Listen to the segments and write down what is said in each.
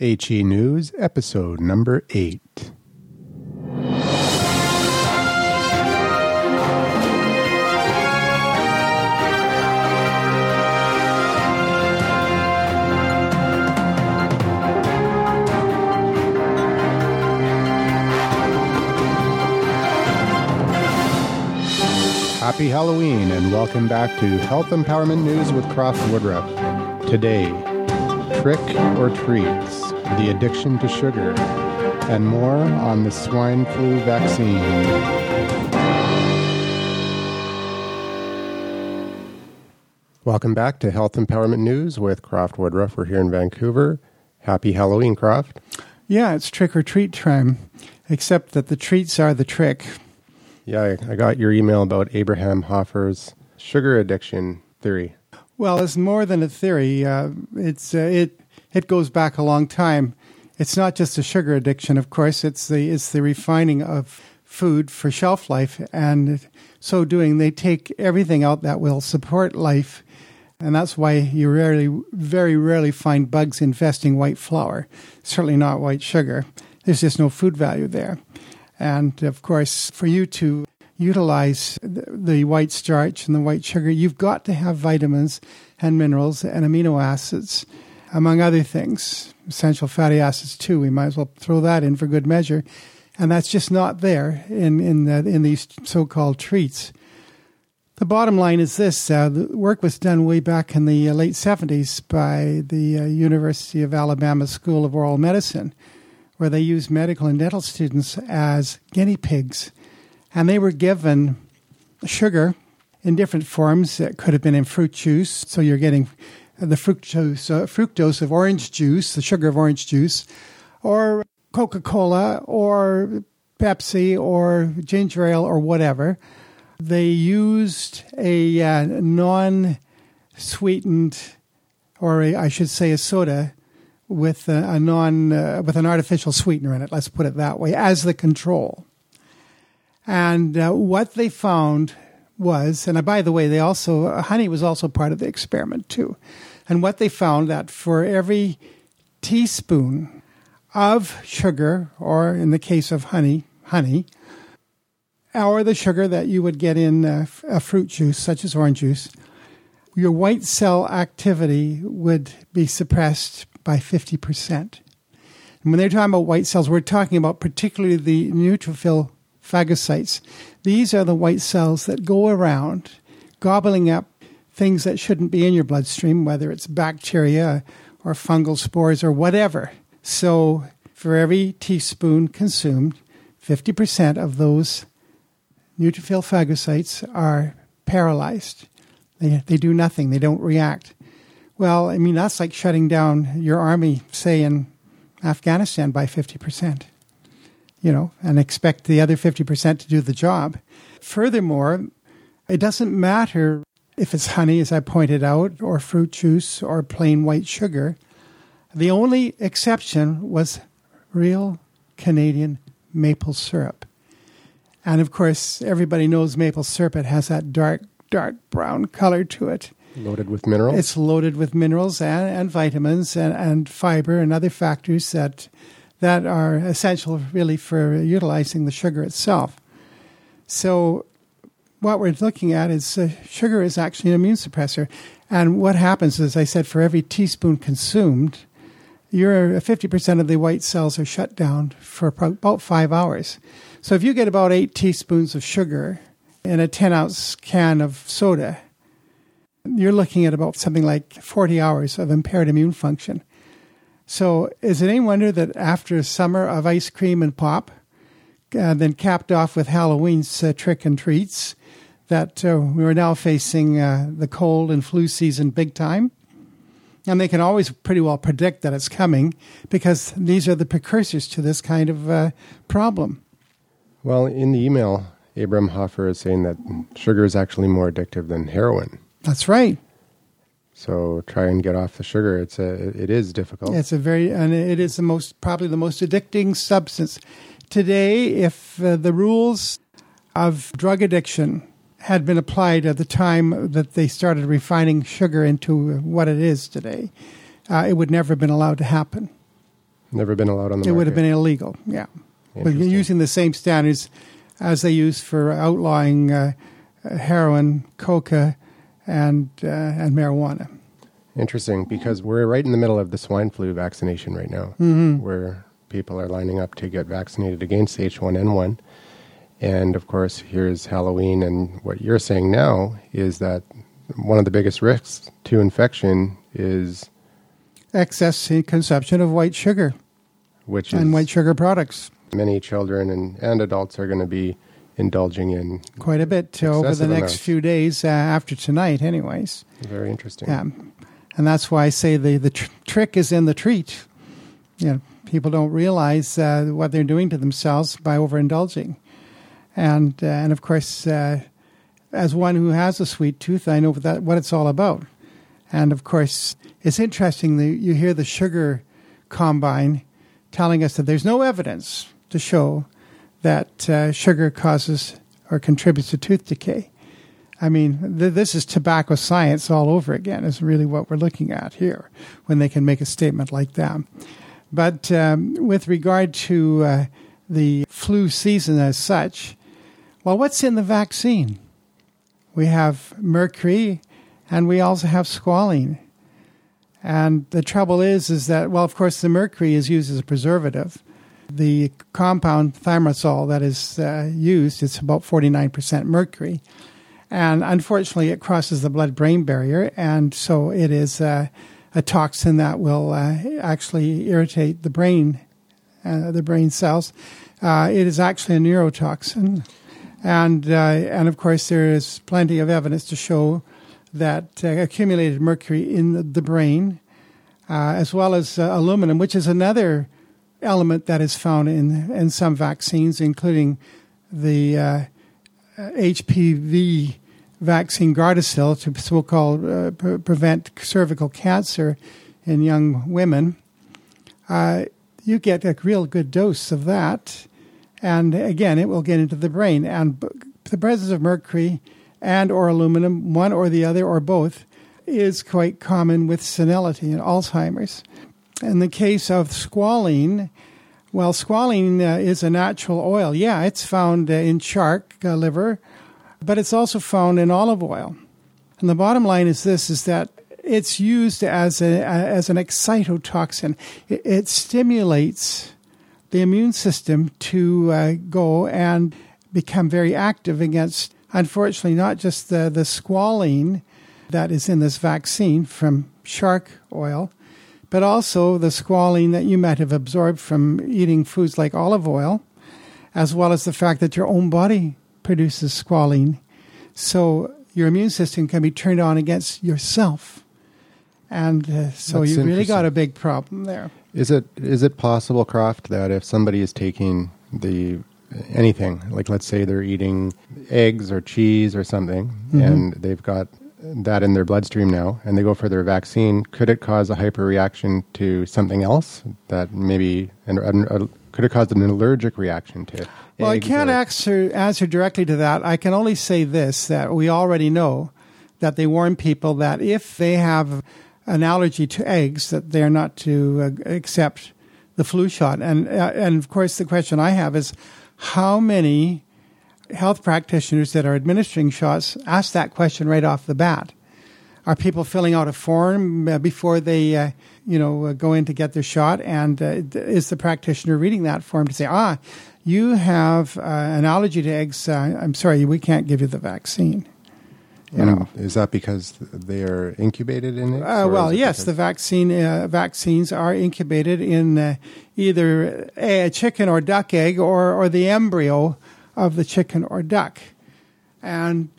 HE News, episode number 8. Happy Halloween and welcome back to Health Empowerment News with Croft Woodruff. Today, trick or treats, the addiction to sugar, and more on the swine flu vaccine. Welcome back to Health Empowerment News with Croft Woodruff. We're here in Vancouver. Happy Halloween, Croft. Yeah, it's trick or treat time, except that the treats are the trick. Yeah, I, I got your email about Abraham Hoffer's sugar addiction theory. Well, it's more than a theory. Uh, it's uh, it it goes back a long time. It's not just a sugar addiction, of course. It's the it's the refining of food for shelf life, and so doing, they take everything out that will support life, and that's why you rarely, very rarely, find bugs infesting white flour. Certainly not white sugar. There's just no food value there. And of course, for you to utilize the white starch and the white sugar, you've got to have vitamins and minerals and amino acids, among other things. Essential fatty acids, too. We might as well throw that in for good measure. And that's just not there in, in, the, in these so called treats. The bottom line is this uh, the work was done way back in the uh, late 70s by the uh, University of Alabama School of Oral Medicine where they used medical and dental students as guinea pigs. And they were given sugar in different forms. It could have been in fruit juice, so you're getting the fructose, uh, fructose of orange juice, the sugar of orange juice, or Coca Cola, or Pepsi, or ginger ale, or whatever. They used a uh, non sweetened, or a, I should say, a soda with a, a non uh, with an artificial sweetener in it. Let's put it that way as the control. And uh, what they found was, and by the way, they also honey was also part of the experiment too. And what they found that for every teaspoon of sugar, or in the case of honey, honey, or the sugar that you would get in uh, a, a fruit juice, such as orange juice, your white cell activity would be suppressed by 50%. And when they're talking about white cells, we're talking about particularly the neutrophil phagocytes. These are the white cells that go around gobbling up things that shouldn't be in your bloodstream, whether it's bacteria or fungal spores or whatever. So, for every teaspoon consumed, 50% of those neutrophil phagocytes are paralyzed. They, they do nothing, they don't react. Well, I mean, that's like shutting down your army, say, in Afghanistan by 50%, you know, and expect the other 50% to do the job. Furthermore, it doesn't matter if it's honey, as I pointed out, or fruit juice, or plain white sugar. The only exception was real Canadian maple syrup. And of course, everybody knows maple syrup. It has that dark, dark brown color to it. Loaded with minerals? It's loaded with minerals and, and vitamins and, and fiber and other factors that, that are essential really for utilizing the sugar itself. So, what we're looking at is uh, sugar is actually an immune suppressor. And what happens, as I said, for every teaspoon consumed, your 50% of the white cells are shut down for about five hours. So if you get about eight teaspoons of sugar in a 10 ounce can of soda, you're looking at about something like 40 hours of impaired immune function. So, is it any wonder that after a summer of ice cream and pop, uh, then capped off with Halloween's uh, trick and treats, that uh, we're now facing uh, the cold and flu season big time? And they can always pretty well predict that it's coming because these are the precursors to this kind of uh, problem. Well, in the email, Abram Hoffer is saying that sugar is actually more addictive than heroin. That's right. So try and get off the sugar. It's a it is difficult. It's a very and it is the most probably the most addicting substance today. If uh, the rules of drug addiction had been applied at the time that they started refining sugar into what it is today, uh, it would never have been allowed to happen. Never been allowed on the it market. would have been illegal. Yeah, but using the same standards as they use for outlawing uh, heroin, coca, and uh, and marijuana. Interesting, because we're right in the middle of the swine flu vaccination right now, Mm-hmm. where people are lining up to get vaccinated against H1N1. And of course, here's Halloween, and what you're saying now is that one of the biggest risks to infection is Excess consumption of white sugar which is and white sugar products. many children and, and adults are going to be indulging in. Quite a bit over the next amounts. few days uh, after tonight, anyways. Very interesting. Yeah, and that's why I say the the tr- trick is in the treat. You know, people don't realize uh, what they're doing to themselves by overindulging, and uh, and of course, uh, as one who has a sweet tooth, I know that what it's all about. And of course, it's interesting that you hear the sugar combine telling us that there's no evidence to show that uh, sugar causes or contributes to tooth decay. I mean, th- this is tobacco science all over again, is really what we're looking at here when they can make a statement like that. But um, with regard to uh, the flu season as such, well, what's in the vaccine? We have mercury and we also have squalene. And the trouble is, is that, well, of course, the mercury is used as a preservative. The compound thimerosal that is uh, used, it's about 49% mercury. And unfortunately, it crosses the blood brain barrier. And so it is uh, a toxin that will uh, actually irritate the brain, uh, the brain cells. Uh, it is actually a neurotoxin. And, uh, and of course, there is plenty of evidence to show that uh, accumulated mercury in the, brain, uh, as well as uh, aluminum, which is another element that is found in, in some vaccines, including the uh, HPV vaccine Gardasil to so-called uh, pre- prevent cervical cancer in young women. Uh, you get a real good dose of that, and again, it will get into the brain. And the presence of mercury and or aluminum, one or the other or both, is quite common with senility and Alzheimer's. In the case of squalene, well, squalene uh, is a natural oil. Yeah, it's found uh, in shark uh, liver, but it's also found in olive oil. And the bottom line is this: is that it's used as a as an excitotoxin. It, it stimulates the immune system to uh, go and become very active against, unfortunately, not just the the squalene that is in this vaccine from shark oil, but also the squalene that you might have absorbed from eating foods like olive oil, as well as the fact that your own body produces squalene. So your immune system can be turned on against yourself. And uh, so That's you really got a big problem there. Is it is it possible, Croft, that if somebody is taking the anything, like let's say they're eating eggs or cheese or something, Mhm. and they've got that in their bloodstream now, and they go for their vaccine, could it cause a hyperreaction to something else that maybe an, an, could it cause an allergic reaction to? It? Well, I can't or- answer, answer directly to that. I can only say this that we already know that they warn people that if they have an allergy to eggs, that they're not to uh, accept the flu shot. And, uh, and of course, the question I have is how many health practitioners that are administering shots ask that question right off the bat? Are people filling out a form uh, before they, uh, you know, uh, go in to get their shot? And uh, is the practitioner reading that form to say, ah, you have an allergy to eggs? I'm sorry, we can't give you the vaccine. You And know. is that because they are incubated in it? Uh, well, yes, the vaccine uh, vaccines are incubated in uh, either a chicken or duck egg or, or the embryo of the chicken or duck, and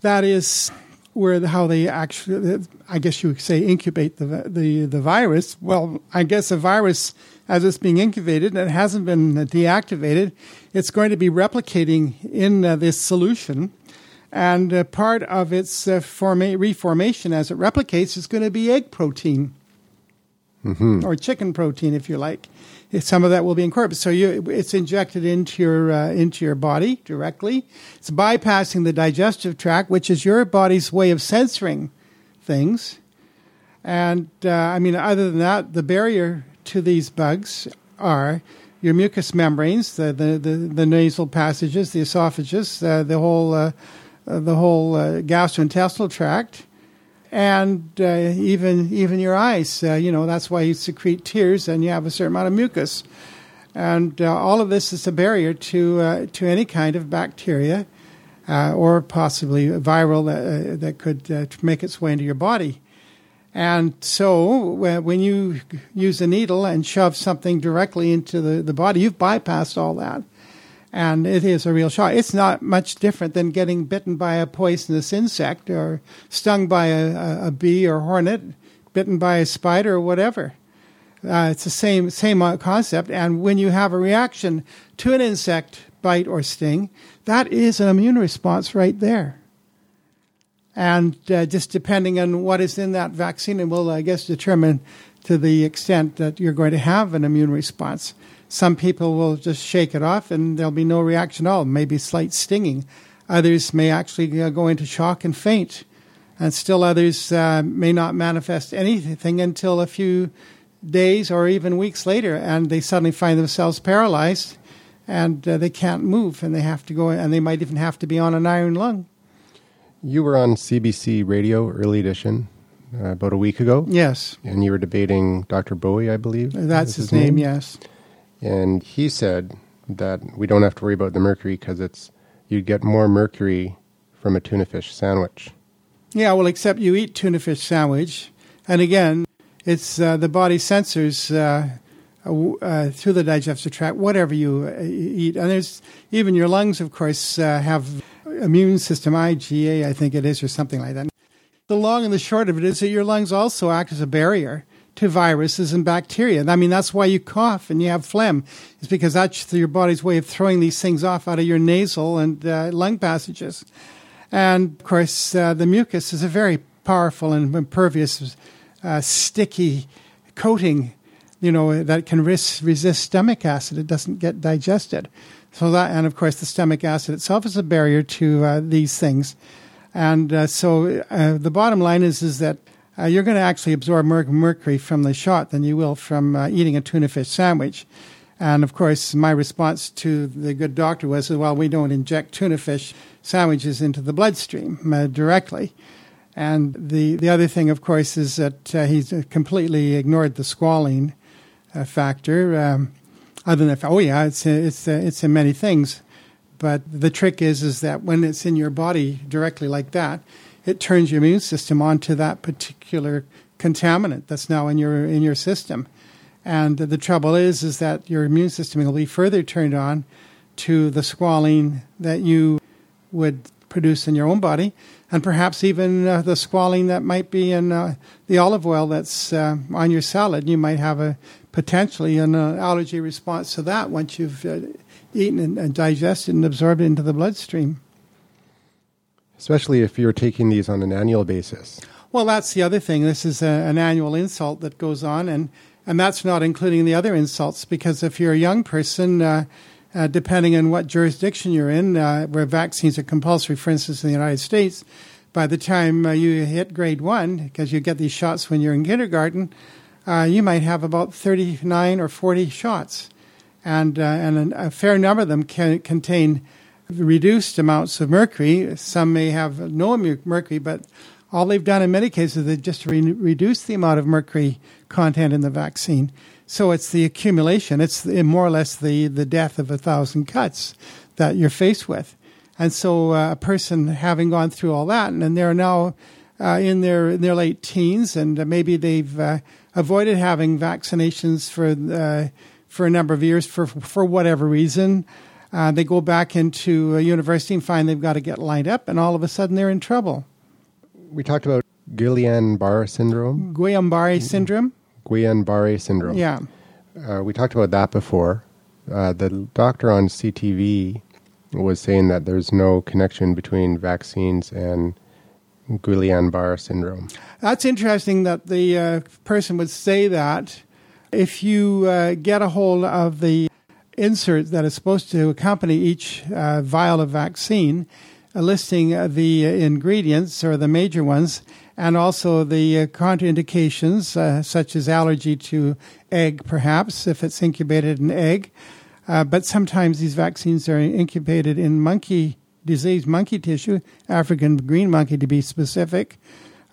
that is where the, how they actually, I guess you would say, incubate the the the virus. Well, I guess a virus as it's being incubated and it hasn't been deactivated, it's going to be replicating in uh, this solution. And uh, part of its uh, forma- reformation as it replicates is going to be egg protein or chicken protein, if you like. Some of that will be incorporated. So you, it's injected into your uh, into your body directly. It's bypassing the digestive tract, which is your body's way of censoring things. And uh, I mean, other than that, the barrier to these bugs are your mucous membranes, the, the, the, the nasal passages, the esophagus, uh, the whole, uh, the whole uh, gastrointestinal tract, and uh, even, even your eyes. Uh, you know, that's why you secrete tears and you have a certain amount of mucus. And all of this is a barrier to, to any kind of bacteria or possibly viral that, that could make its way into your body. And so when you use a needle and shove something directly into the, the body, you've bypassed all that. And it is a real shock. It's not much different than getting bitten by a poisonous insect or stung by a, a, bee or hornet, bitten by a spider or whatever. Uh, it's the same same concept. And when you have a reaction to an insect bite or sting, that is an immune response right there and uh, just depending on what is in that vaccine, it will, I guess, determine to the extent that you're going to have an immune response. Some people will just shake it off and there'll be no reaction at all, maybe slight stinging. Others may actually uh, go into shock and faint. And still others uh, may not manifest anything until a few days or even weeks later, and they suddenly find themselves paralyzed and uh, they can't move and they have to go, and they might even have to be on an iron lung. You were on CBC Radio Early Edition uh, about a week ago. Yes. And you were debating Dr. Bowie, I believe. That's his, his name, name, yes. And he said that we don't have to worry about the mercury because it's you'd get more mercury from a tuna fish sandwich. Yeah, well, except you eat tuna fish sandwich, and again, it's uh, the body censors uh, uh, through the digestive tract whatever you uh, eat, and there's even your lungs, of course, uh, have immune system, IgA, I think it is, or something like that. The long and the short of it is that your lungs also act as a barrier to viruses and bacteria. I mean, that's why you cough and you have phlegm. It's because that's your body's way of throwing these things off out of your nasal and uh, lung passages. And of course, uh, the mucus is a very powerful and impervious, uh, sticky coating, you know, that can res- resist stomach acid. It doesn't get digested. So that, and of course, the stomach acid itself is a barrier to uh, these things. And uh, so uh, the bottom line is is that uh, you're going to actually absorb more mercury from the shot than you will from uh, eating a tuna fish sandwich. And of course, my response to the good doctor was, well, we don't inject tuna fish sandwiches into the bloodstream uh, directly. And the, the other thing, of course, is that he's completely ignored the squalene factor. Um, other than oh yeah, it's it's it's in many things, but the trick is is that when it's in your body directly like that, it turns your immune system onto that particular contaminant that's now in your in your system, and the trouble is is that your immune system will be further turned on to the squalene that you would produce in your own body, and perhaps even uh, the squalene that might be in uh, the olive oil that's uh, on your salad. You might have a potentially an uh, allergy response to that once you've uh, eaten and, and, digested and absorbed into the bloodstream. Especially if you're taking these on an annual basis. Well, that's the other thing. This is a, an annual insult that goes on, and, and that's not including the other insults because if you're a young person, uh, uh, depending on what jurisdiction you're in, uh, where vaccines are compulsory, for instance, in the United States, by the time uh, you hit grade one, because you get these shots when you're in kindergarten, uh, you might have about 39 or 40 shots. And, uh, and a, fair number of them can contain reduced amounts of mercury. Some may have no mercury, but all they've done in many cases is just re- reduce the amount of mercury content in the vaccine. So it's the accumulation. It's more or less the, the death of a thousand cuts that you're faced with. And so uh, a person having gone through all that, and, and they're now uh, in their in their late teens, and uh, maybe they've uh, avoided having vaccinations for uh, for a number of years for for whatever reason. Uh, they go back into a university and find they've got to get lined up, and all of a sudden they're in trouble. We talked about Guillain-Barré syndrome. Guillain-Barré syndrome. Guillain-Barré syndrome. Yeah. Uh, we talked about that before. Uh, the doctor on CTV was saying that there's no connection between vaccines and Guillain-Barré syndrome. That's interesting that the uh, person would say that. If you uh, get a hold of the insert that is supposed to accompany each uh, vial of vaccine, listing the ingredients or the major ones, and also the uh, contraindications, uh, such as allergy to egg, perhaps, if it's incubated in egg. Uh, but sometimes these vaccines are incubated in monkey disease, monkey tissue, African green monkey to be specific,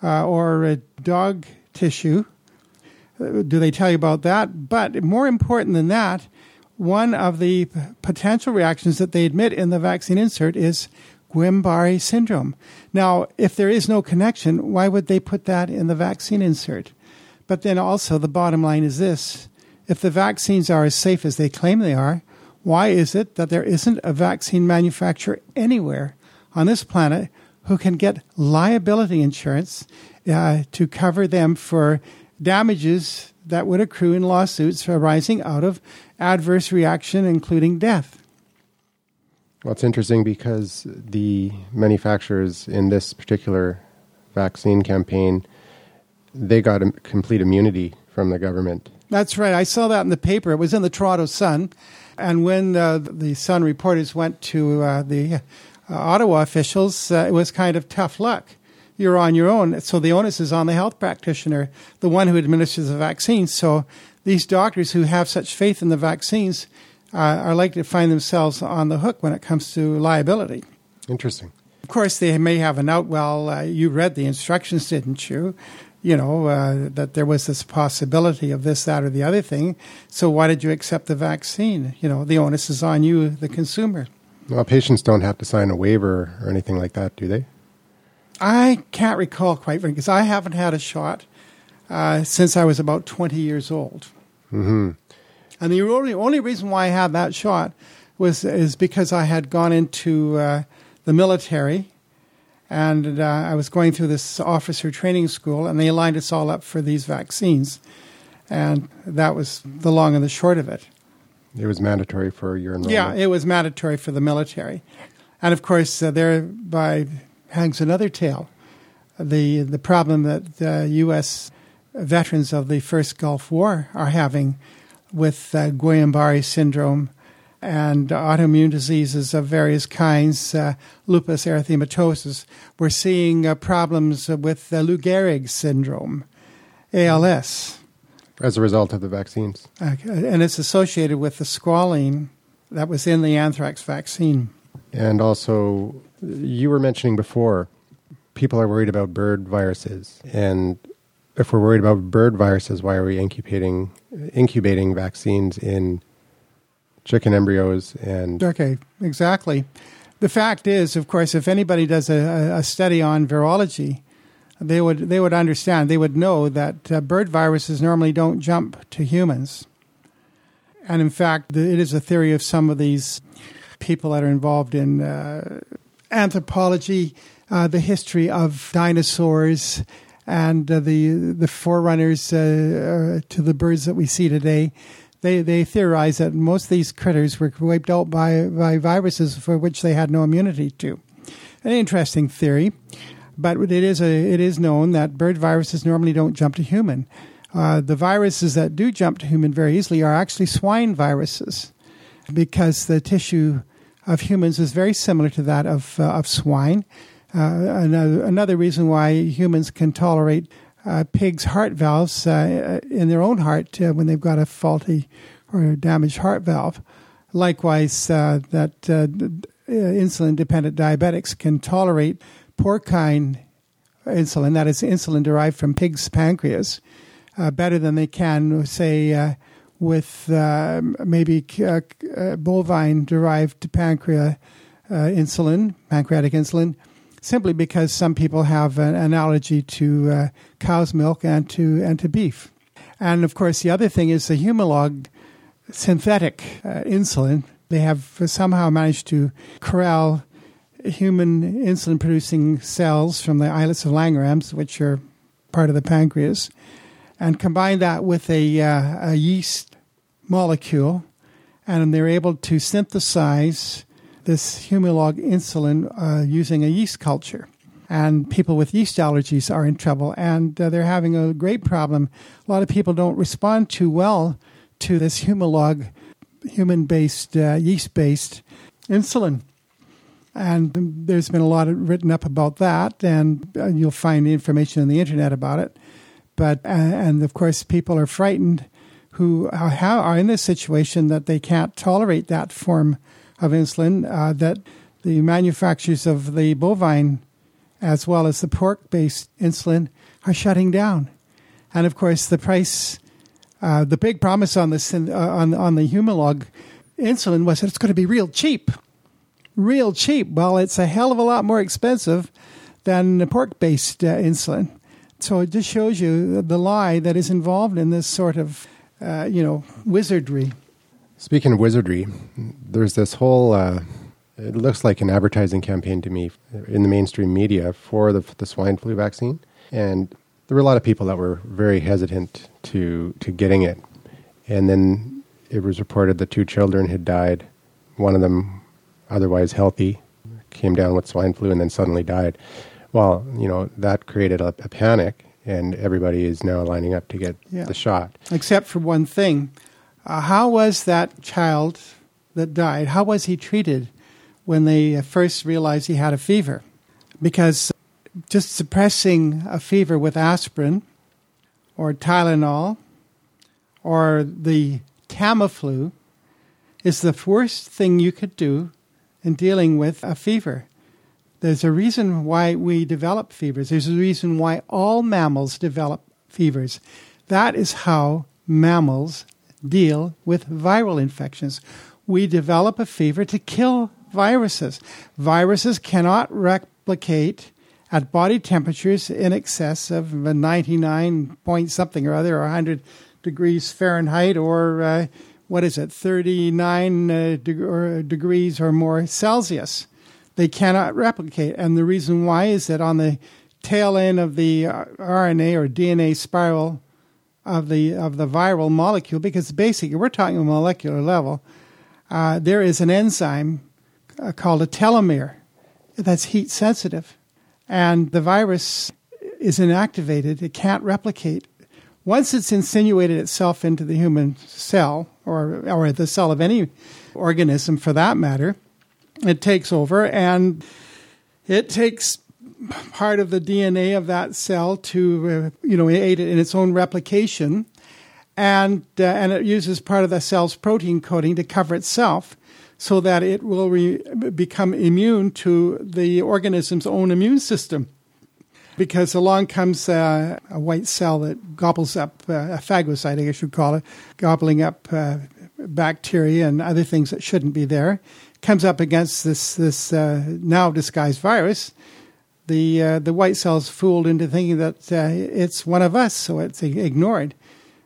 uh, or dog tissue. Uh, do they tell you about that? But more important than that, one of the potential reactions that they admit in the vaccine insert is Guillain-Barré syndrome. Now, if there is no connection, why would they put that in the vaccine insert? But then also, the bottom line is this if the vaccines are as safe as they claim they are, why is it that there isn't a vaccine manufacturer anywhere on this planet who can get liability insurance uh, to cover them for damages that would accrue in lawsuits arising out of adverse reaction, including death? Well, it's interesting because the manufacturers in this particular vaccine campaign, they got a complete immunity from the government. That's right. I saw that in the paper. It was in the Toronto Sun. And when uh, the Sun reporters went to uh, the uh, Ottawa officials, uh, it was kind of tough luck. You're on your own. So the onus is on the health practitioner, the one who administers the vaccine. So these doctors who have such faith in the vaccines uh, are likely to find themselves on the hook when it comes to liability. Interesting. Of course, they may have an out. Well, uh, you read the instructions, didn't you? You know uh, that there was this possibility of this, that, or the other thing. So why did you accept the vaccine? You know, the onus is on you, the consumer. Well, patients don't have to sign a waiver or anything like that, do they? I can't recall quite because I haven't had a shot uh, since I was about 20 years old. Mm-hmm. And the only, only reason why I had that shot was is because I had gone into uh, the military and uh, I was going through this officer training school, and they lined us all up for these vaccines. And that was the long and the short of it. It was mandatory for your enrollment? Yeah, it was mandatory for the military. And of course, uh, thereby hangs another tale the, the problem that the U.S. veterans of the first Gulf War are having with uh, Guillain-Barré syndrome and autoimmune diseases of various kinds, uh, lupus erythematosus. We're seeing uh, problems with uh, Lou Gehrig syndrome, ALS. As a result of the vaccines. and it's associated with the squalene that was in the anthrax vaccine. And also, you were mentioning before, people are worried about bird viruses. And if we're worried about bird viruses, why are we incubating incubating vaccines in chicken embryos and okay, exactly. The fact is, of course, if anybody does a, a study on virology, they would they would understand. They would know that uh, bird viruses normally don't jump to humans, and in fact, it is a theory of some of these people that are involved in uh, anthropology, uh, the history of dinosaurs and uh, the the forerunners uh, uh, to the birds that we see today. They they theorize that most of these critters were wiped out by by viruses for which they had no immunity to. An interesting theory, but it is a it is known that bird viruses normally don't jump to human. Uh, the viruses that do jump to human very easily are actually swine viruses, because the tissue of humans is very similar to that of uh, of swine. Uh, another, another reason why humans can tolerate uh, pigs' heart valves uh, in their own heart uh, when they've got a faulty or damaged heart valve. Likewise, uh, that uh, insulin dependent diabetics can tolerate porcine insulin, that is, insulin derived from pigs' pancreas, better than they can, say, with maybe bovine derived pancreas insulin, pancreatic insulin simply because some people have an, allergy to uh, cow's milk and to and to beef. And of course, the other thing is the Humalog synthetic uh, insulin. They have somehow managed to corral human insulin producing cells from the islets of Langerhans, which are part of the pancreas, and combine that with a, uh, a yeast molecule, and they're able to synthesize this Humalog insulin uh, using a yeast culture. And people with yeast allergies are in trouble, and uh, they're having a great problem. A lot of people don't respond too well to this Humalog human based, uh, yeast based insulin. And there's been a lot written up about that, and uh, you'll find information on the internet about it. But uh, and of course, people are frightened who are in this situation that they can't tolerate that form of insulin. Uh, that the manufacturers of the bovine, as well as the pork-based insulin, are shutting down, and of course, the price. Uh, the big promise on this uh, on on the Humalog insulin was that it's going to be real cheap real cheap. Well, it's a hell of a lot more expensive than the pork based uh, insulin. So it just shows you the lie that is involved in this sort of, uh, you know, wizardry. Speaking of wizardry, there's this whole, uh, it looks like an advertising campaign to me in the mainstream media for the, the swine flu vaccine. And there were a lot of people that were very hesitant to, to getting it. And then it was reported that two children had died. One of them otherwise healthy, came down with swine flu and then suddenly died. Well, you know, that created a, a panic, and everybody is now lining up to get yeah. the shot. Except for one thing. Uh, how was that child that died, how was he treated when they first realized he had a fever? Because just suppressing a fever with aspirin or Tylenol or the Tamiflu is the worst thing you could do in dealing with a fever. There's a reason why we develop fevers. There's a reason why all mammals develop fevers. That is how mammals deal with viral infections. We develop a fever to kill viruses. Viruses cannot replicate at body temperatures in excess of 99 point something or other, or 100 degrees Fahrenheit, or uh, what is it, 39 uh, or degrees or more Celsius. They cannot replicate. And the reason why is that on the tail end of the uh, RNA or DNA spiral of the, of the viral molecule, because basically we're talking a molecular level, uh, there is an enzyme uh, called a telomere that's heat sensitive. And the virus is inactivated, it can't replicate once it's insinuated itself into the human cell, or, or the cell of any organism for that matter, it takes over and it takes part of the DNA of that cell to, uh, you know, aid it in its own replication. And, uh, and it uses part of the cell's protein coating to cover itself so that it will re- become immune to the organism's own immune system because along comes uh, a white cell that gobbles up uh, a phagocyte, I guess you'd call it, gobbling up uh, bacteria and other things that shouldn't be there. Comes up against this this uh, now disguised virus. The uh, the white cell's fooled into thinking that uh, it's one of us, so it's ignored.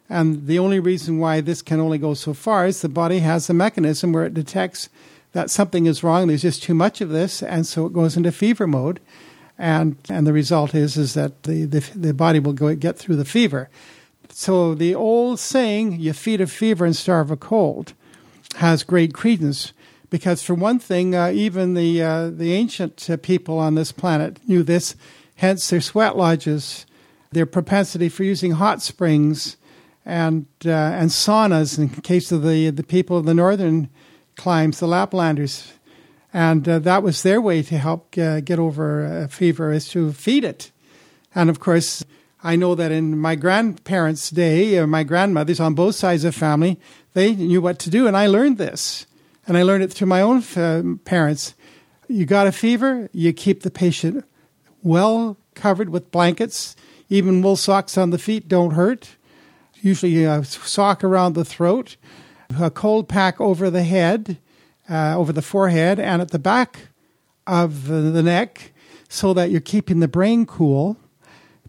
And the only reason why this can only go so far is the body has a mechanism where it detects that something is wrong. There's just too much of this, and so it goes into fever mode and and the result is is that the the, the body will go get through the fever. So the old saying, "You feed a fever and starve a cold," has great credence because, for one thing, uh, even the uh, the ancient uh, people on this planet knew this. Hence, their sweat lodges, their propensity for using hot springs, and uh, and saunas. In case of the the people of the northern climes, the Laplanders and uh, that was their way to help get over a fever is to feed it. And of course, I know that in my grandparents' day, or my grandmothers on both sides of the family, they knew what to do, and I learned this. And I learned it through my own uh, parents. You got a fever, you keep the patient well covered with blankets. Even wool socks on the feet don't hurt. Usually a sock around the throat, a cold pack over the head, uh, over the forehead and at the back of the neck so that you're keeping the brain cool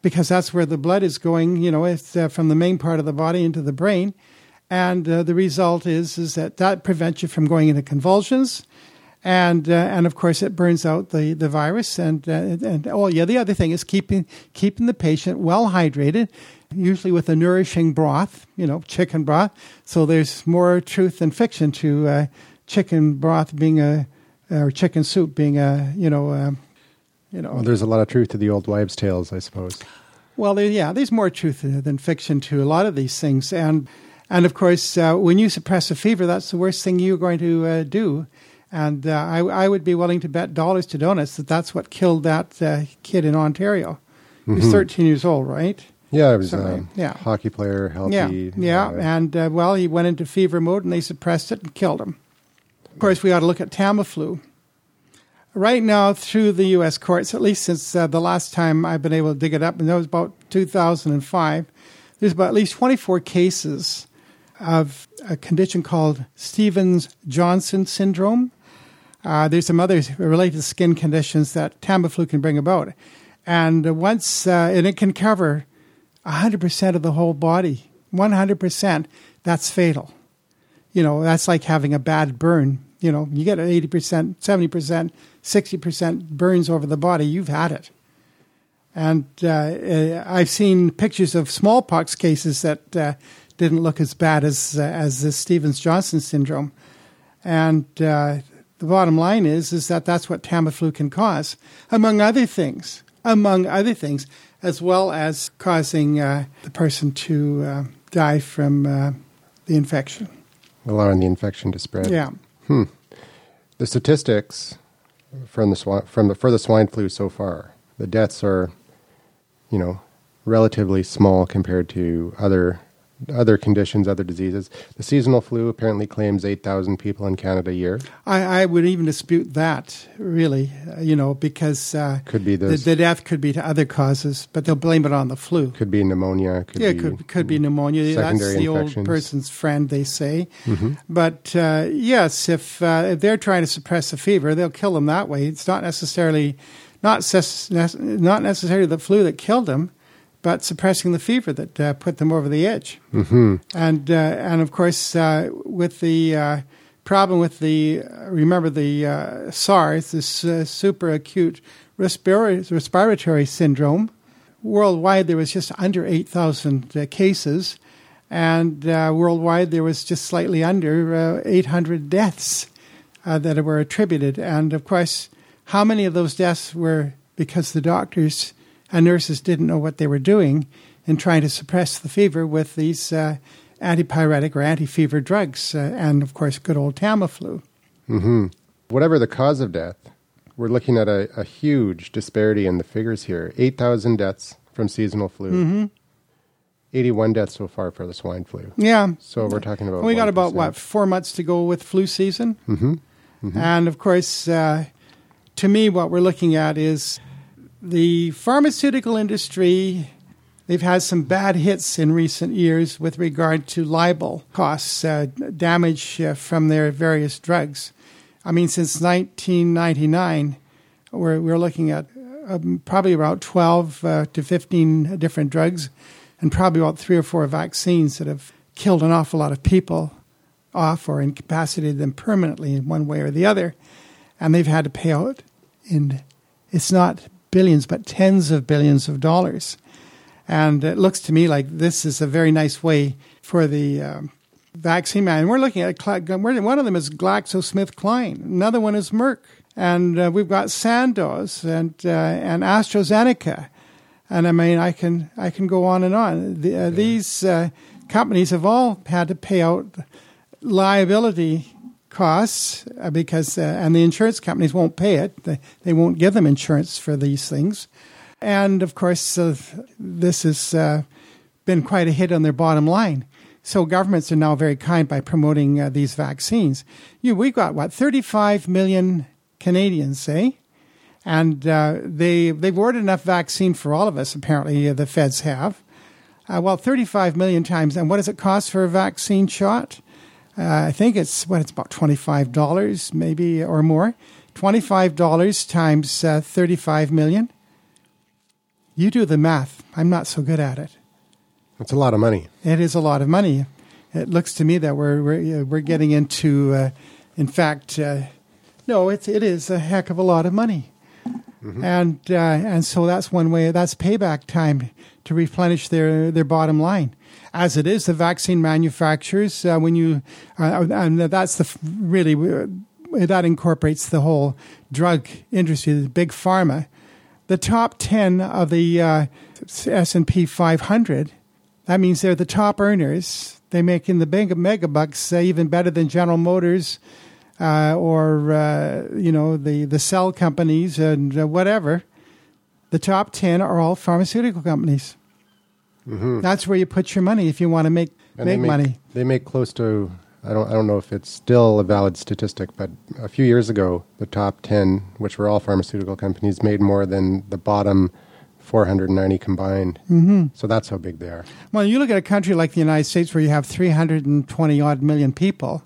because that's where the blood is going, you know, it's uh, from the main part of the body into the brain. And uh, the result is, is that that prevents you from going into convulsions. And, uh, and of course, it burns out the, the virus. And, uh, and oh, yeah, the other thing is keeping, keeping the patient well hydrated, usually with a nourishing broth, you know, chicken broth. So there's more truth than fiction to, uh, chicken broth being a or chicken soup being a you know you know. Well, there's a lot of truth to the old wives' tales, I suppose. Well, there, yeah, there's more truth than fiction to a lot of these things, and and of course, uh, when you suppress a fever, that's the worst thing you're going to uh, do, And uh, I, I would be willing to bet dollars to donuts that that's what killed that uh, kid in Ontario. He was Mhm. 13 years old, right? Yeah, he was Something, um, yeah. hockey player, healthy. Yeah, yeah, and uh, well, he went into fever mode, and they suppressed it and killed him. Of course, we ought to look at Tamiflu. Right now, through the U.S. courts, at least since uh, the last time I've been able to dig it up, and that was about 2005, there's about at least 24 cases of a condition called Stevens Johnson syndrome. Uh, there's some other related skin conditions that Tamiflu can bring about, and once uh, and it can cover 100% of the whole body, 100%. That's fatal. You know, that's like having a bad burn. You know, you get an 80%, 70%, 60% burns over the body, you've had it. And uh, uh, I've seen pictures of smallpox cases that uh, didn't look as bad as uh, as this Stevens Johnson syndrome. And uh, the bottom line is is that that's what Tamiflu can cause, among other things. Among other things, as well as causing uh, the person to uh, die from uh, the infection. allowing the infection to spread. Yeah. The statistics from the from the for the swine flu so far, the deaths are, you know, relatively small compared to other other conditions, other diseases. The seasonal flu apparently claims eight thousand people in Canada a year. I, I would even dispute that, really, uh, you know, because uh, Could be the, the death could be to other causes, but they'll blame it on the flu. could be pneumonia. Could yeah, be, it could could be pneumonia. That's secondary the old person's friend, they say. Mhm. But uh, yes, if uh, if they're trying to suppress the fever, they'll kill them that way. It's not necessarily not ses- not necessarily the flu that killed them, but suppressing the fever that uh, put them over the edge. Mhm. And uh, and of course, uh, with the uh, problem with the remember the uh, SARS, this uh, super acute respira- respiratory syndrome. Worldwide, there was just under eight thousand uh, cases, and uh, worldwide there was just slightly under uh, eight hundred deaths uh, that were attributed. And of course, how many of those deaths were because the doctors and nurses didn't know what they were doing in trying to suppress the fever with these uh, antipyretic or anti-fever drugs, uh, and of course, good old Tamiflu. Mm-hmm. Whatever the cause of death, we're looking at a, a huge disparity in the figures here. 8,000 deaths from seasonal flu, Mm-hmm. 81 deaths so far for the swine flu. Yeah, So we're talking about. we got about what four months to go with flu season. Mm-hmm. And of course, uh, to me, what we're looking at is the pharmaceutical industry. They've had some bad hits in recent years with regard to libel costs, uh, damage uh, from their various drugs. I mean, since 1999, we're, we're looking at um, probably about 12 uh, to 15 different drugs and probably about three or four vaccines that have killed an awful lot of people off or incapacitated them permanently in one way or the other. And they've had to pay out in, it's not billions, but tens of billions of dollars. And it looks to me like this is a very nice way for the um, vaccine man. And we're looking at, one of them is GlaxoSmithKline, another one is Merck. And uh, we've got Sandoz and, uh, and AstraZeneca. And I mean, I can, I can go on and on. The, uh, These uh, companies have all had to pay out liability costs uh, because, uh, and the insurance companies won't pay it. They, they won't give them insurance for these things. And of course, uh, this has uh, been quite a hit on their bottom line. So governments are now very kind by promoting uh, these vaccines. You, we've got what 35 million Canadians, say, and uh, they they've ordered enough vaccine for all of us. Apparently, the feds have. Well, 35 million times. And what does it cost for a vaccine shot? Uh, I think it's what it's about $25 maybe or more. $25 times uh, 35 million. You do the math. I'm not so good at it. It's a lot of money. It is a lot of money. It looks to me that we're we're, we're getting into, uh, in fact, uh, no, it's it is a heck of a lot of money, and uh, and so that's one way. That's payback time to replenish their their bottom line. As it is, the vaccine manufacturers, uh, when you, uh, and that's the really uh, that incorporates the whole drug industry, the big pharma. The top ten of the uh, S and P 500 that means they're the top earners. They make in the big mega bucks uh, even better than General Motors, uh, or uh, you know the the cell companies and uh, whatever. The top ten are all pharmaceutical companies. Mm-hmm. That's where you put your money if you want to make make, they make money. They make close to I don't I don't know if it's still a valid statistic, but a few years ago, the top ten, which were all pharmaceutical companies, made more than the bottom 490 combined. Mm-hmm. So that's how big they are. Well, you look at a country like the United States where you have 320 odd million people,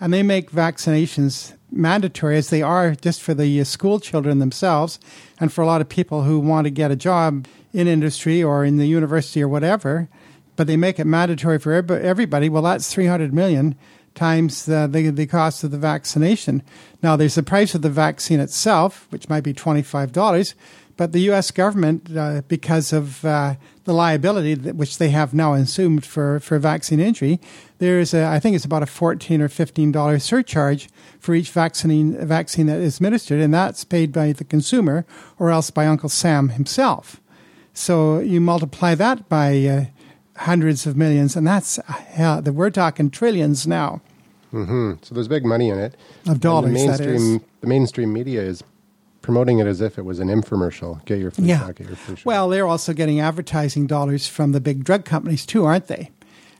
and they make vaccinations mandatory as they are just for the school children themselves and for a lot of people who want to get a job in industry or in the university or whatever, but they make it mandatory for everybody. Well, that's 300 million times the, the, the cost of the vaccination. Now, there's the price of the vaccine itself, which might be $25, but the U.S. government, uh, because of uh, the liability that, which they have now assumed for, for vaccine injury, there's a, I think it's about a 14 or fifteen dollar surcharge for each vaccine vaccine that is administered, and that's paid by the consumer or else by Uncle Sam himself. So you multiply that by uh, hundreds of millions, and that's hell, we're talking trillions now Mm-hmm. So there's big money in it. of dollars. The mainstream, is. the mainstream media is promoting it as if it was an infomercial. Get your flu Yeah. shot, get your shot. Well, they're also getting advertising dollars from the big drug companies too, aren't they?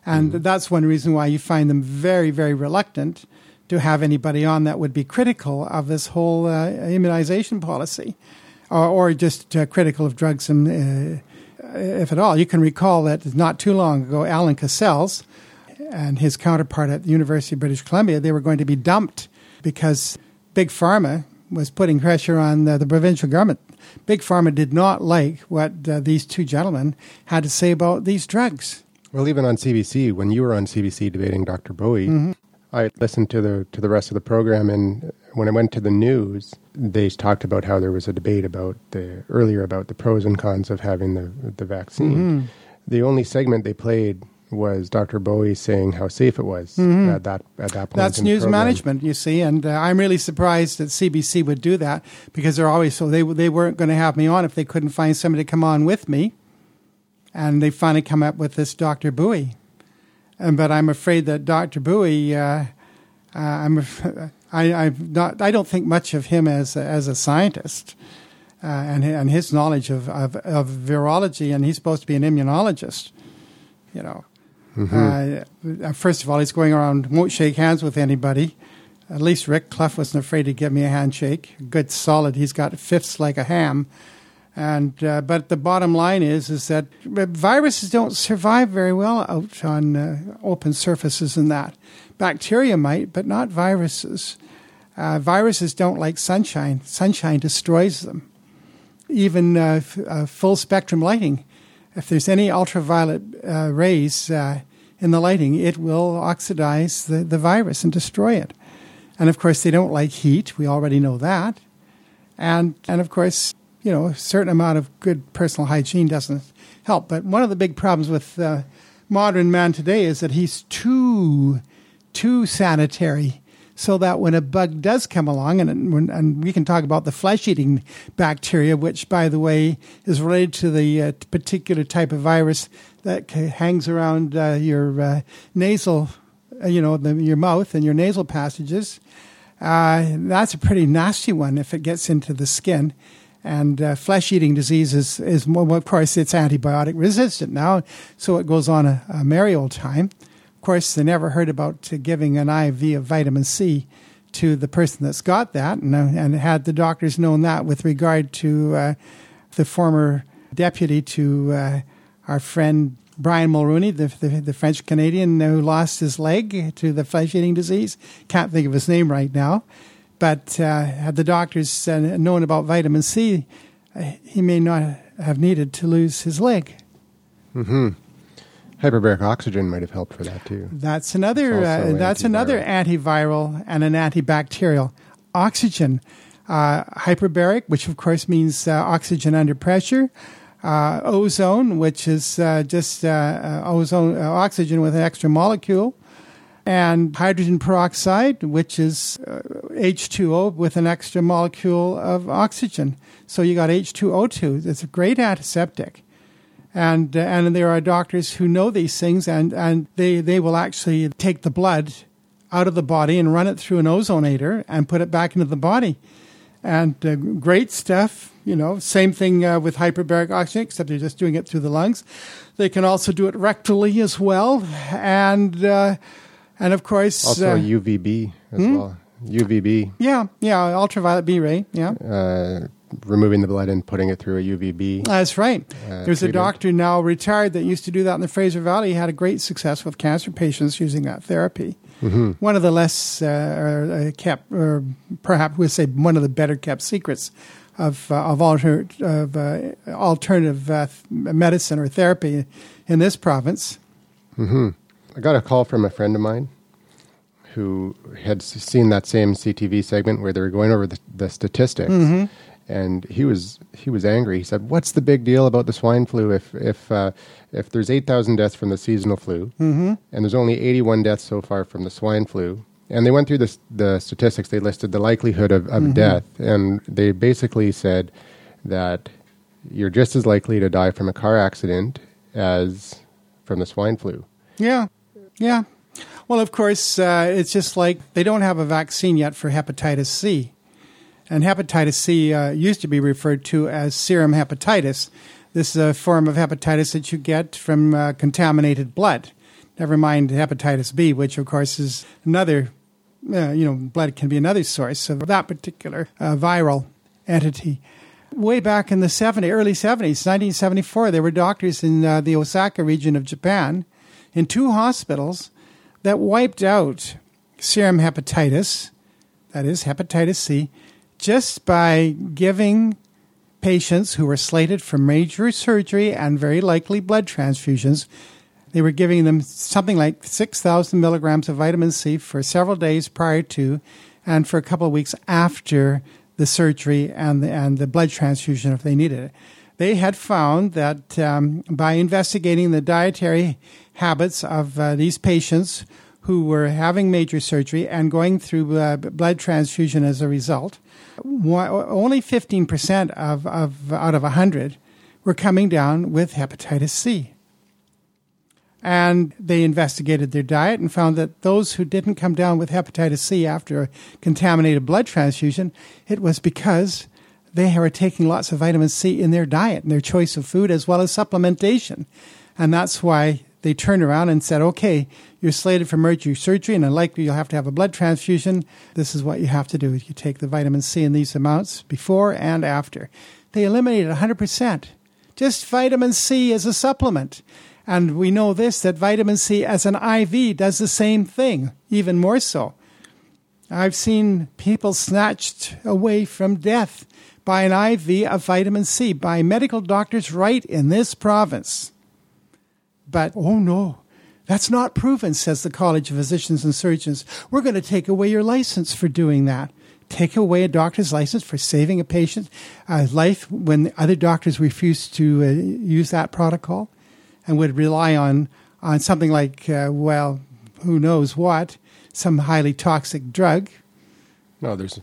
And that's one reason why you find them very, very reluctant to have anybody on that would be critical of this whole uh, immunization policy, or, or just uh, critical of drugs, and, uh, if at all. You can recall that not too long ago, Alan Cassels and his counterpart at the University of British Columbia, they were going to be dumped because Big Pharma was putting pressure on the, the provincial government. Big Pharma did not like what uh, these two gentlemen had to say about these drugs. Well, even on CBC, when you were on CBC debating Dr. Bowie, Mm-hmm. I listened to the to the rest of the program, and when I went to the news, they talked about how there was a debate about the earlier about the pros and cons of having the the vaccine. Mm-hmm. The only segment they played was Dr. Bowie saying how safe it was at that at that point. Mm-hmm. That's news management, you see, and uh, I'm really surprised that CBC would do that because they're always so they they weren't going to have me on if they couldn't find somebody to come on with me, and they finally come up with this Dr. Bowie, and but I'm afraid that Dr. Bowie, uh, uh, I'm I I'm not I don't think much of him as a, as a scientist. Uh, and and his knowledge of, of of virology, and he's supposed to be an immunologist, you know. Uh, first of all, he's going around, won't shake hands with anybody. At least Rick Cluff wasn't afraid to give me a handshake. Good, solid. He's got fifths like a ham. And uh, but the bottom line is is that viruses don't survive very well out on uh, open surfaces and that. Bacteria might, but not viruses. Uh, viruses don't like sunshine. Sunshine destroys them. Even uh, f- uh, full spectrum lighting if there's any ultraviolet uh, rays in the lighting, it will oxidize the, the virus and destroy it. And of course, they don't like heat. We already know that. And and of course, you know, a certain amount of good personal hygiene doesn't help. But one of the big problems with uh, modern man today is that he's too too sanitary. So that when a bug does come along, and, and we can talk about the flesh eating bacteria, which, by the way, is related to the uh, particular type of virus that hangs around uh, your uh, nasal, uh, you know, the, your mouth and your nasal passages. Uh, that's a pretty nasty one if it gets into the skin. And uh, flesh eating disease is, is more, well, of course, it's antibiotic resistant now, so it goes on a, a merry old time. Of course, they never heard about giving an IV of vitamin C to the person that's got that, and, uh, and had the doctors known that with regard to uh, the former deputy to uh, our friend Brian Mulroney, the, the, the French Canadian who lost his leg to the flesh eating disease. Can't think of his name right now. But uh, had the doctors uh, known about vitamin C, uh, he may not have needed to lose his leg. Hyperbaric oxygen might have helped for that too. That's another. Uh, that's another antiviral and an antibacterial. Oxygen, uh, hyperbaric, which of course means uh, oxygen under pressure. Uh, ozone, which is uh, just ozone uh, oxygen with an extra molecule, and hydrogen peroxide, which is uh, H2O with an extra molecule of oxygen. So you got H2O2. It's a great antiseptic and uh, and there are doctors who know these things, and and they they will actually take the blood out of the body and run it through an ozonator and put it back into the body. And uh, great stuff, you know. Same thing uh, with hyperbaric oxygen, except they're just doing it through the lungs. They can also do it rectally as well, and uh, and of course Also uh, UVB as well. UVB, yeah, yeah, ultraviolet B ray, yeah. uh, removing the blood and putting it through a UVB. That's right. Uh, There's a doctor now retired that used to do that in the Fraser Valley. He had a great success with cancer patients using that therapy. Mm-hmm. One of the less uh, uh, kept, or perhaps we'd say one of the better kept secrets of uh, of, alter, of uh, alternative uh, medicine or therapy in this province. I got a call from a friend of mine who had seen that same CTV segment where they were going over the, the statistics, mm-hmm. and he was he was angry. He said, "What's the big deal about the swine flu? If if uh, if there's eight thousand deaths from the seasonal flu, mm-hmm. and there's only eighty one deaths so far from the swine flu." And they went through the, the statistics. They listed the likelihood of, of mm-hmm. death, and they basically said that you're just as likely to die from a car accident as from the swine flu. Yeah, yeah. Well, of course, uh, it's just like they don't have a vaccine yet for hepatitis C. And hepatitis C uh, used to be referred to as serum hepatitis. This is a form of hepatitis that you get from uh, contaminated blood. Never mind hepatitis B, which, of course, is another, uh, you know, blood can be another source of that particular uh, viral entity. Way back in the 70, early 70s, 1974, there were doctors in uh, the Osaka region of Japan in two hospitals that wiped out serum hepatitis, that is hepatitis C, just by giving patients who were slated for major surgery and very likely blood transfusions, they were giving them something like 6,000 milligrams of vitamin C for several days prior to and for a couple of weeks after the surgery and the, and the blood transfusion if they needed it. They had found that um, by investigating the dietary habits of uh, these patients who were having major surgery and going through uh, blood transfusion as a result, only 15% of, of out of 100 were coming down with hepatitis C. And they investigated their diet and found that those who didn't come down with hepatitis C after a contaminated blood transfusion, it was because they were taking lots of vitamin C in their diet and their choice of food as well as supplementation. And that's why they turned around and said, okay, you're slated for emergency surgery and likely you'll have to have a blood transfusion. This is what you have to do. You take the vitamin C in these amounts before and after. They eliminated 100%. Just vitamin C as a supplement. And we know this that vitamin C as an IV does the same thing, even more so. I've seen people snatched away from death by an IV of vitamin C by medical doctors right in this province. But, oh no, that's not proven, says the College of Physicians and Surgeons. We're going to take away your license for doing that. Take away a doctor's license for saving a patient's uh, life when other doctors refuse to uh, use that protocol and would rely on, on something like, uh, well, who knows what, some highly toxic drug. No, there's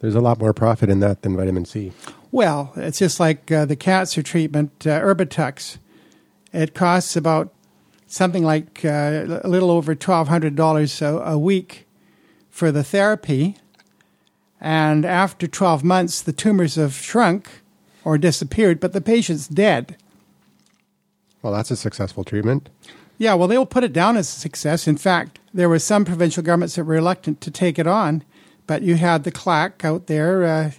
there's a lot more profit in that than vitamin C. Well, it's just like uh, the cancer treatment, uh, Erbitux. It costs about something like uh, a little over twelve hundred dollars a week for the therapy, and after twelve months, the tumors have shrunk or disappeared, but the patient's dead. Well, that's a successful treatment. Yeah, well, they'll put it down as a success. In fact, there were some provincial governments that were reluctant to take it on, but you had the clack out there, uh,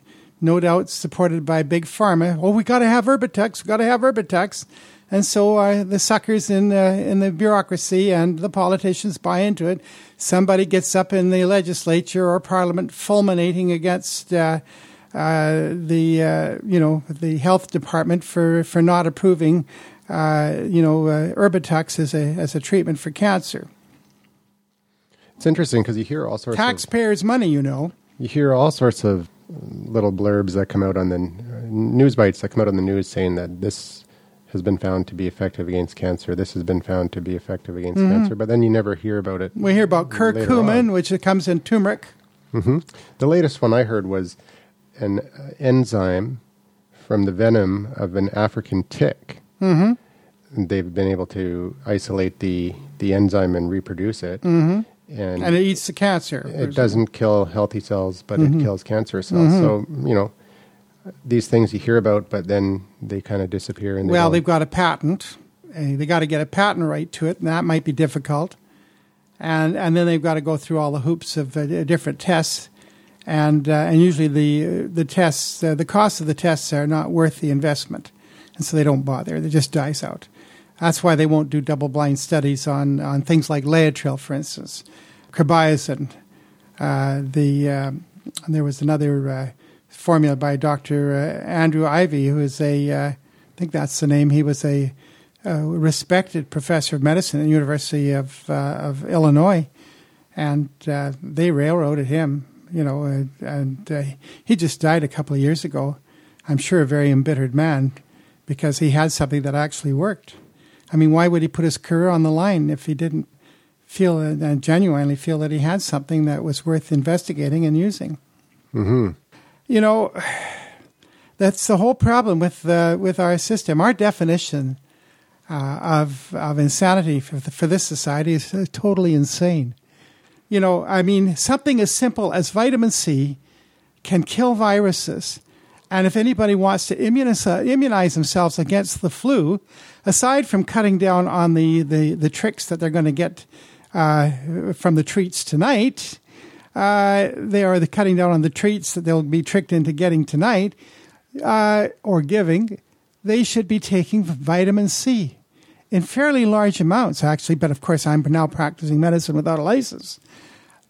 no doubt supported by big pharma. Oh, we got to have Erbitux. We got to have Erbitux, and so uh, the suckers in uh, in the bureaucracy and the politicians buy into it. Somebody gets up in the legislature or parliament fulminating against. Uh, uh, the uh, you know the health department for, for not approving uh, you know uh, Erbitux as a as a treatment for cancer. It's interesting because you hear all sorts of Taxpayers' money, you know. you hear all sorts of little blurbs that come out on the news bites that come out on the news saying that this has been found to be effective against cancer. This has been found to be effective against cancer, but then you never hear about it. We hear about curcumin, which comes in turmeric. hmm The latest one I heard was an uh, enzyme from the venom of an African tick. Mm-hmm. They've been able to isolate the, the enzyme and reproduce it. Mm-hmm. and, And it eats the cancer. it doesn't kill healthy cells, but it kills cancer cells. So you know these things you hear about, but then they kind of disappear. And they Well, don't- they've got a patent. they got to get a patent right to it, and that might be difficult. And and then they've got to go through all the hoops of uh, different tests, and uh, and usually the the tests uh, the cost of the tests are not worth the investment, and so they don't bother. It just dies out. That's why they won't do double blind studies on on things like Laetrile, for instance, carbamazepine. Uh, the um, there was another uh, formula by Dr. Uh, Andrew Ivy, who is a uh, I think that's the name. He was a respected professor of medicine at the University of uh, of Illinois, and they railroaded him. You know, and he just died a couple of years ago. I'm sure a very embittered man because he had something that actually worked. I mean, why would he put his career on the line if he didn't feel and genuinely feel that he had something that was worth investigating and using? hmm You know, that's the whole problem with uh, with our system. Our definition uh, of of insanity for, the, for this society is uh, totally insane. You know, I mean, something as simple as vitamin C can kill viruses. And if anybody wants to immunize, uh, immunize themselves against the flu, aside from cutting down on the, the, the tricks that they're going to get uh, from the treats tonight, uh, they are the cutting down on the treats that they'll be tricked into getting tonight uh, or giving. They should be taking vitamin C in fairly large amounts, actually. But of course, I'm now practicing medicine without a license.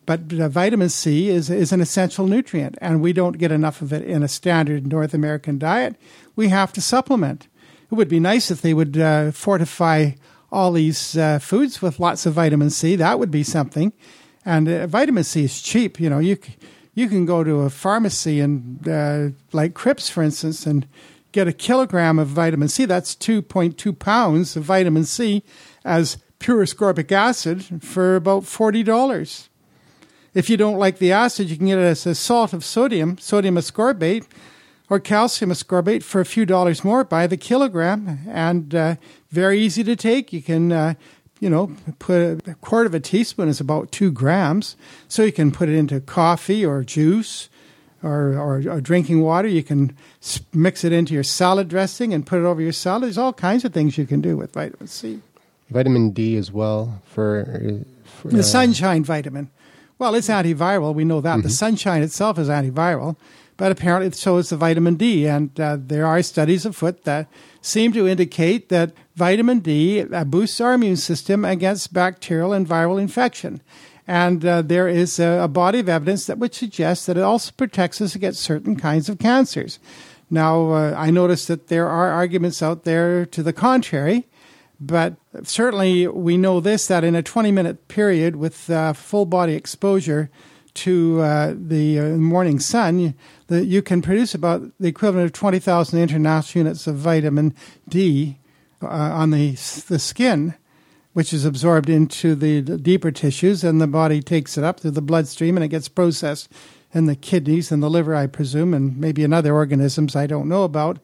But vitamin C is, is an essential nutrient, and we don't get enough of it in a standard North American diet. We have to supplement. It would be nice if they would uh, fortify all these uh, foods with lots of vitamin C. That would be something. And uh, vitamin C is cheap. You know, you you can go to a pharmacy and uh, like Crips, for instance, and get a kilogram of vitamin C. That's two point two pounds of vitamin C as pure ascorbic acid for about forty dollars. If you don't like the acid, you can get it as a salt of sodium, sodium ascorbate, or calcium ascorbate for a few dollars more by the kilogram, and uh, very easy to take. You can, uh, you know, put a quarter of a teaspoon is about two grams, so you can put it into coffee or juice. Or, or, or drinking water, you can mix it into your salad dressing and put it over your salad. There's all kinds of things you can do with vitamin C. Vitamin D as well for, for The uh, sunshine vitamin. Well, it's antiviral. We know that. The sunshine itself is antiviral, but apparently so is the vitamin D. And uh, there are studies afoot that seem to indicate that vitamin D uh, boosts our immune system against bacterial and viral infection. And uh, there is a, a body of evidence that would suggest that it also protects us against certain kinds of cancers. Now, uh, I notice that there are arguments out there to the contrary. But certainly, we know this that in a 20 minute period with uh, full body exposure to uh, the uh, morning sun, that you can produce about the equivalent of 20,000 international units of vitamin D uh, on the, the skin, which is absorbed into the, deeper tissues, and the body takes it up through the bloodstream and it gets processed in the kidneys and the liver, I presume, and maybe in other organisms I don't know about.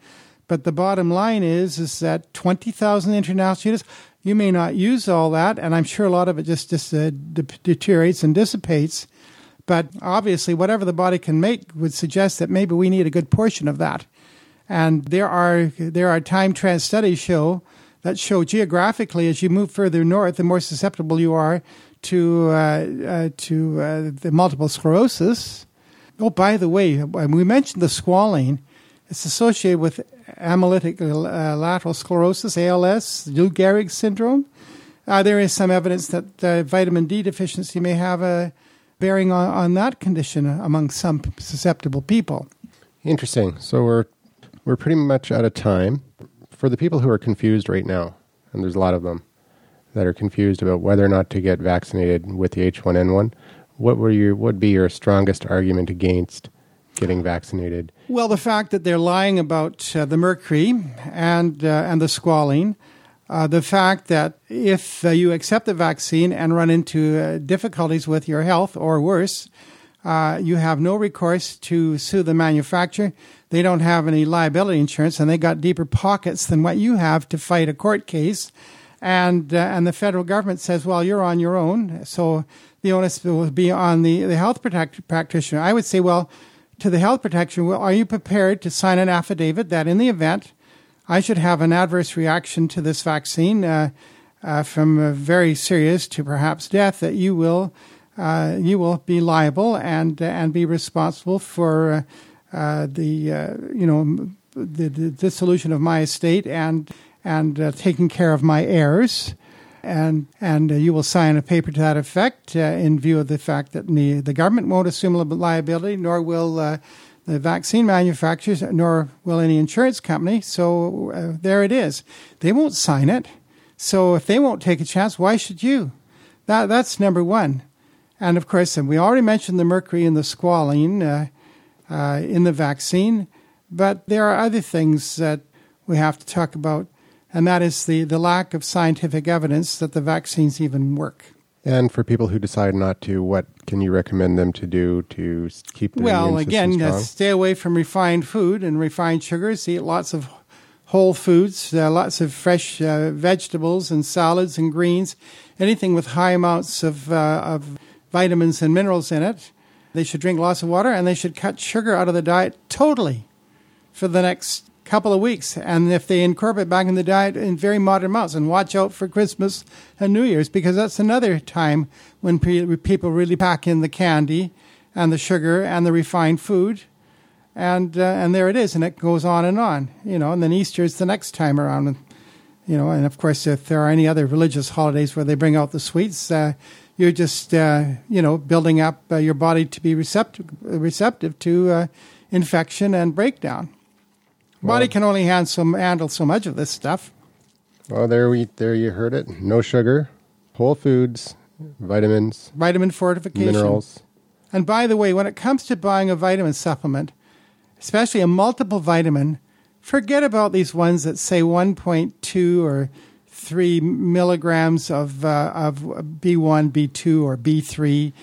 But the bottom line is is that 20,000 international units, you may not use all that, and I'm sure a lot of it just, just uh, de- deteriorates and dissipates. But obviously, whatever the body can make would suggest that maybe we need a good portion of that. And there are there are time trans studies show that show geographically as you move further north, the more susceptible you are to uh, uh, to uh, the multiple sclerosis. Oh, by the way, we mentioned the squalene. It's associated with amyloid uh, lateral sclerosis, ALS, Lou Gehrig syndrome. Uh, there is some evidence that uh, vitamin D deficiency may have a bearing on, on that condition among some susceptible people. Interesting. So we're we're pretty much out of time. For the people who are confused right now, and there's a lot of them that are confused about whether or not to get vaccinated with the H1N1, what were your would be your strongest argument against getting vaccinated? Well, the fact that they're lying about uh, the mercury and uh, and the squalene, uh, the fact that if uh, you accept the vaccine and run into uh, difficulties with your health or worse, uh, you have no recourse to sue the manufacturer. They don't have any liability insurance, and they got deeper pockets than what you have to fight a court case. and uh, and the federal government says, well, you're on your own, so the onus will be on the the health protect- practitioner. I would say, well, to the health protectioner, well, are you prepared to sign an affidavit that in the event I should have an adverse reaction to this vaccine, uh, uh, from very serious to perhaps death, that you will uh, you will be liable and and be responsible for uh, the uh, you know the, the, dissolution of my estate and and uh, taking care of my heirs. And and uh, you will sign a paper to that effect uh, in view of the fact that the, the government won't assume liability, nor will uh, the vaccine manufacturers, nor will any insurance company. So uh, there it is. They won't sign it. So if they won't take a chance, why should you? That that's number one. And of course, and we already mentioned the mercury and the squalene uh, in the vaccine, but there are other things that we have to talk about and that is the, the lack of scientific evidence that the vaccines even work. And for people who decide not to, what can you recommend them to do to keep their well, again, uh, stay away from refined food and refined sugars. Eat lots of whole foods, uh, lots of fresh uh, vegetables and salads and greens, anything with high amounts of, uh, of vitamins and minerals in it. They should drink lots of water and they should cut sugar out of the diet totally for the next couple of weeks. And if they incorporate back in the diet in very moderate amounts, and watch out for Christmas and New Year's because that's another time when people really pack in the candy and the sugar and the refined food. And uh, and there it is, and it goes on and on, you know. And then Easter is the next time around, you know. And of course, if there are any other religious holidays where they bring out the sweets, uh, you're just uh, you know building up uh, your body to be receptive receptive to uh, infection and breakdown. Body can only handle so, handle so much of this stuff. Well, there we there you heard it. No sugar, whole foods, vitamins, vitamin fortification, minerals. And by the way, when it comes to buying a vitamin supplement, especially a multiple vitamin, forget about these ones that say 1.2 or 3 milligrams of uh, of B1, B2, or B3,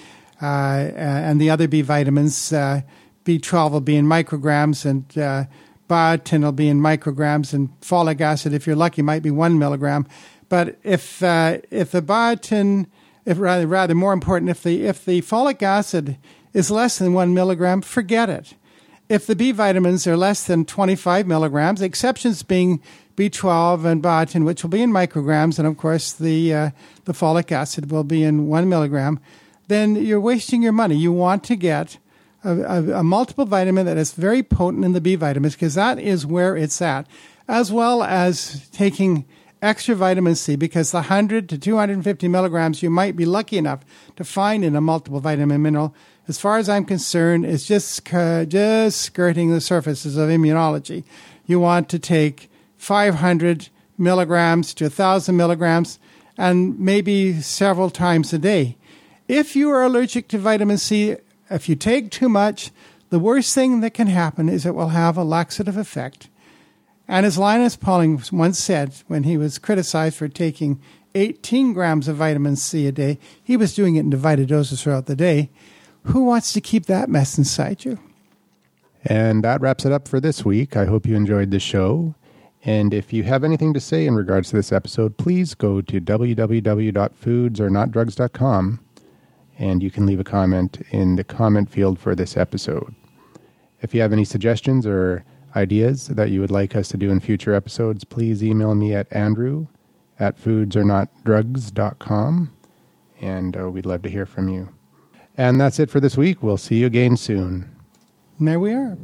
uh, and the other B vitamins. Uh, B12 will be in micrograms, and uh, biotin will be in micrograms, and folic acid, if you're lucky, might be one milligram. But if uh, if the biotin, if rather rather more important, if the if the folic acid is less than one milligram, forget it. If the B vitamins are less than 25 milligrams, exceptions being B12 and biotin, which will be in micrograms, and of course the uh, the folic acid will be in one milligram, then you're wasting your money. You want to get a, a, a multiple vitamin that is very potent in the B vitamins because that is where it's at, as well as taking extra vitamin C because the 100 to 250 milligrams you might be lucky enough to find in a multiple vitamin mineral, as far as I'm concerned, is just, uh, just skirting the surfaces of immunology. You want to take 500 milligrams to 1,000 milligrams and maybe several times a day. If you are allergic to vitamin C, if you take too much, the worst thing that can happen is it will have a laxative effect. And as Linus Pauling once said when he was criticized for taking 18 grams of vitamin C a day, he was doing it in divided doses throughout the day. Who wants to keep that mess inside you? And that wraps it up for this week. I hope you enjoyed the show. And if you have anything to say in regards to this episode, please go to www.foodsornotdrugs.com and you can leave a comment in the comment field for this episode. If you have any suggestions or ideas that you would like us to do in future episodes, please email me at andrew at foodsornotdrugs.com, and uh, we'd love to hear from you. And that's it for this week. We'll see you again soon. And there we are.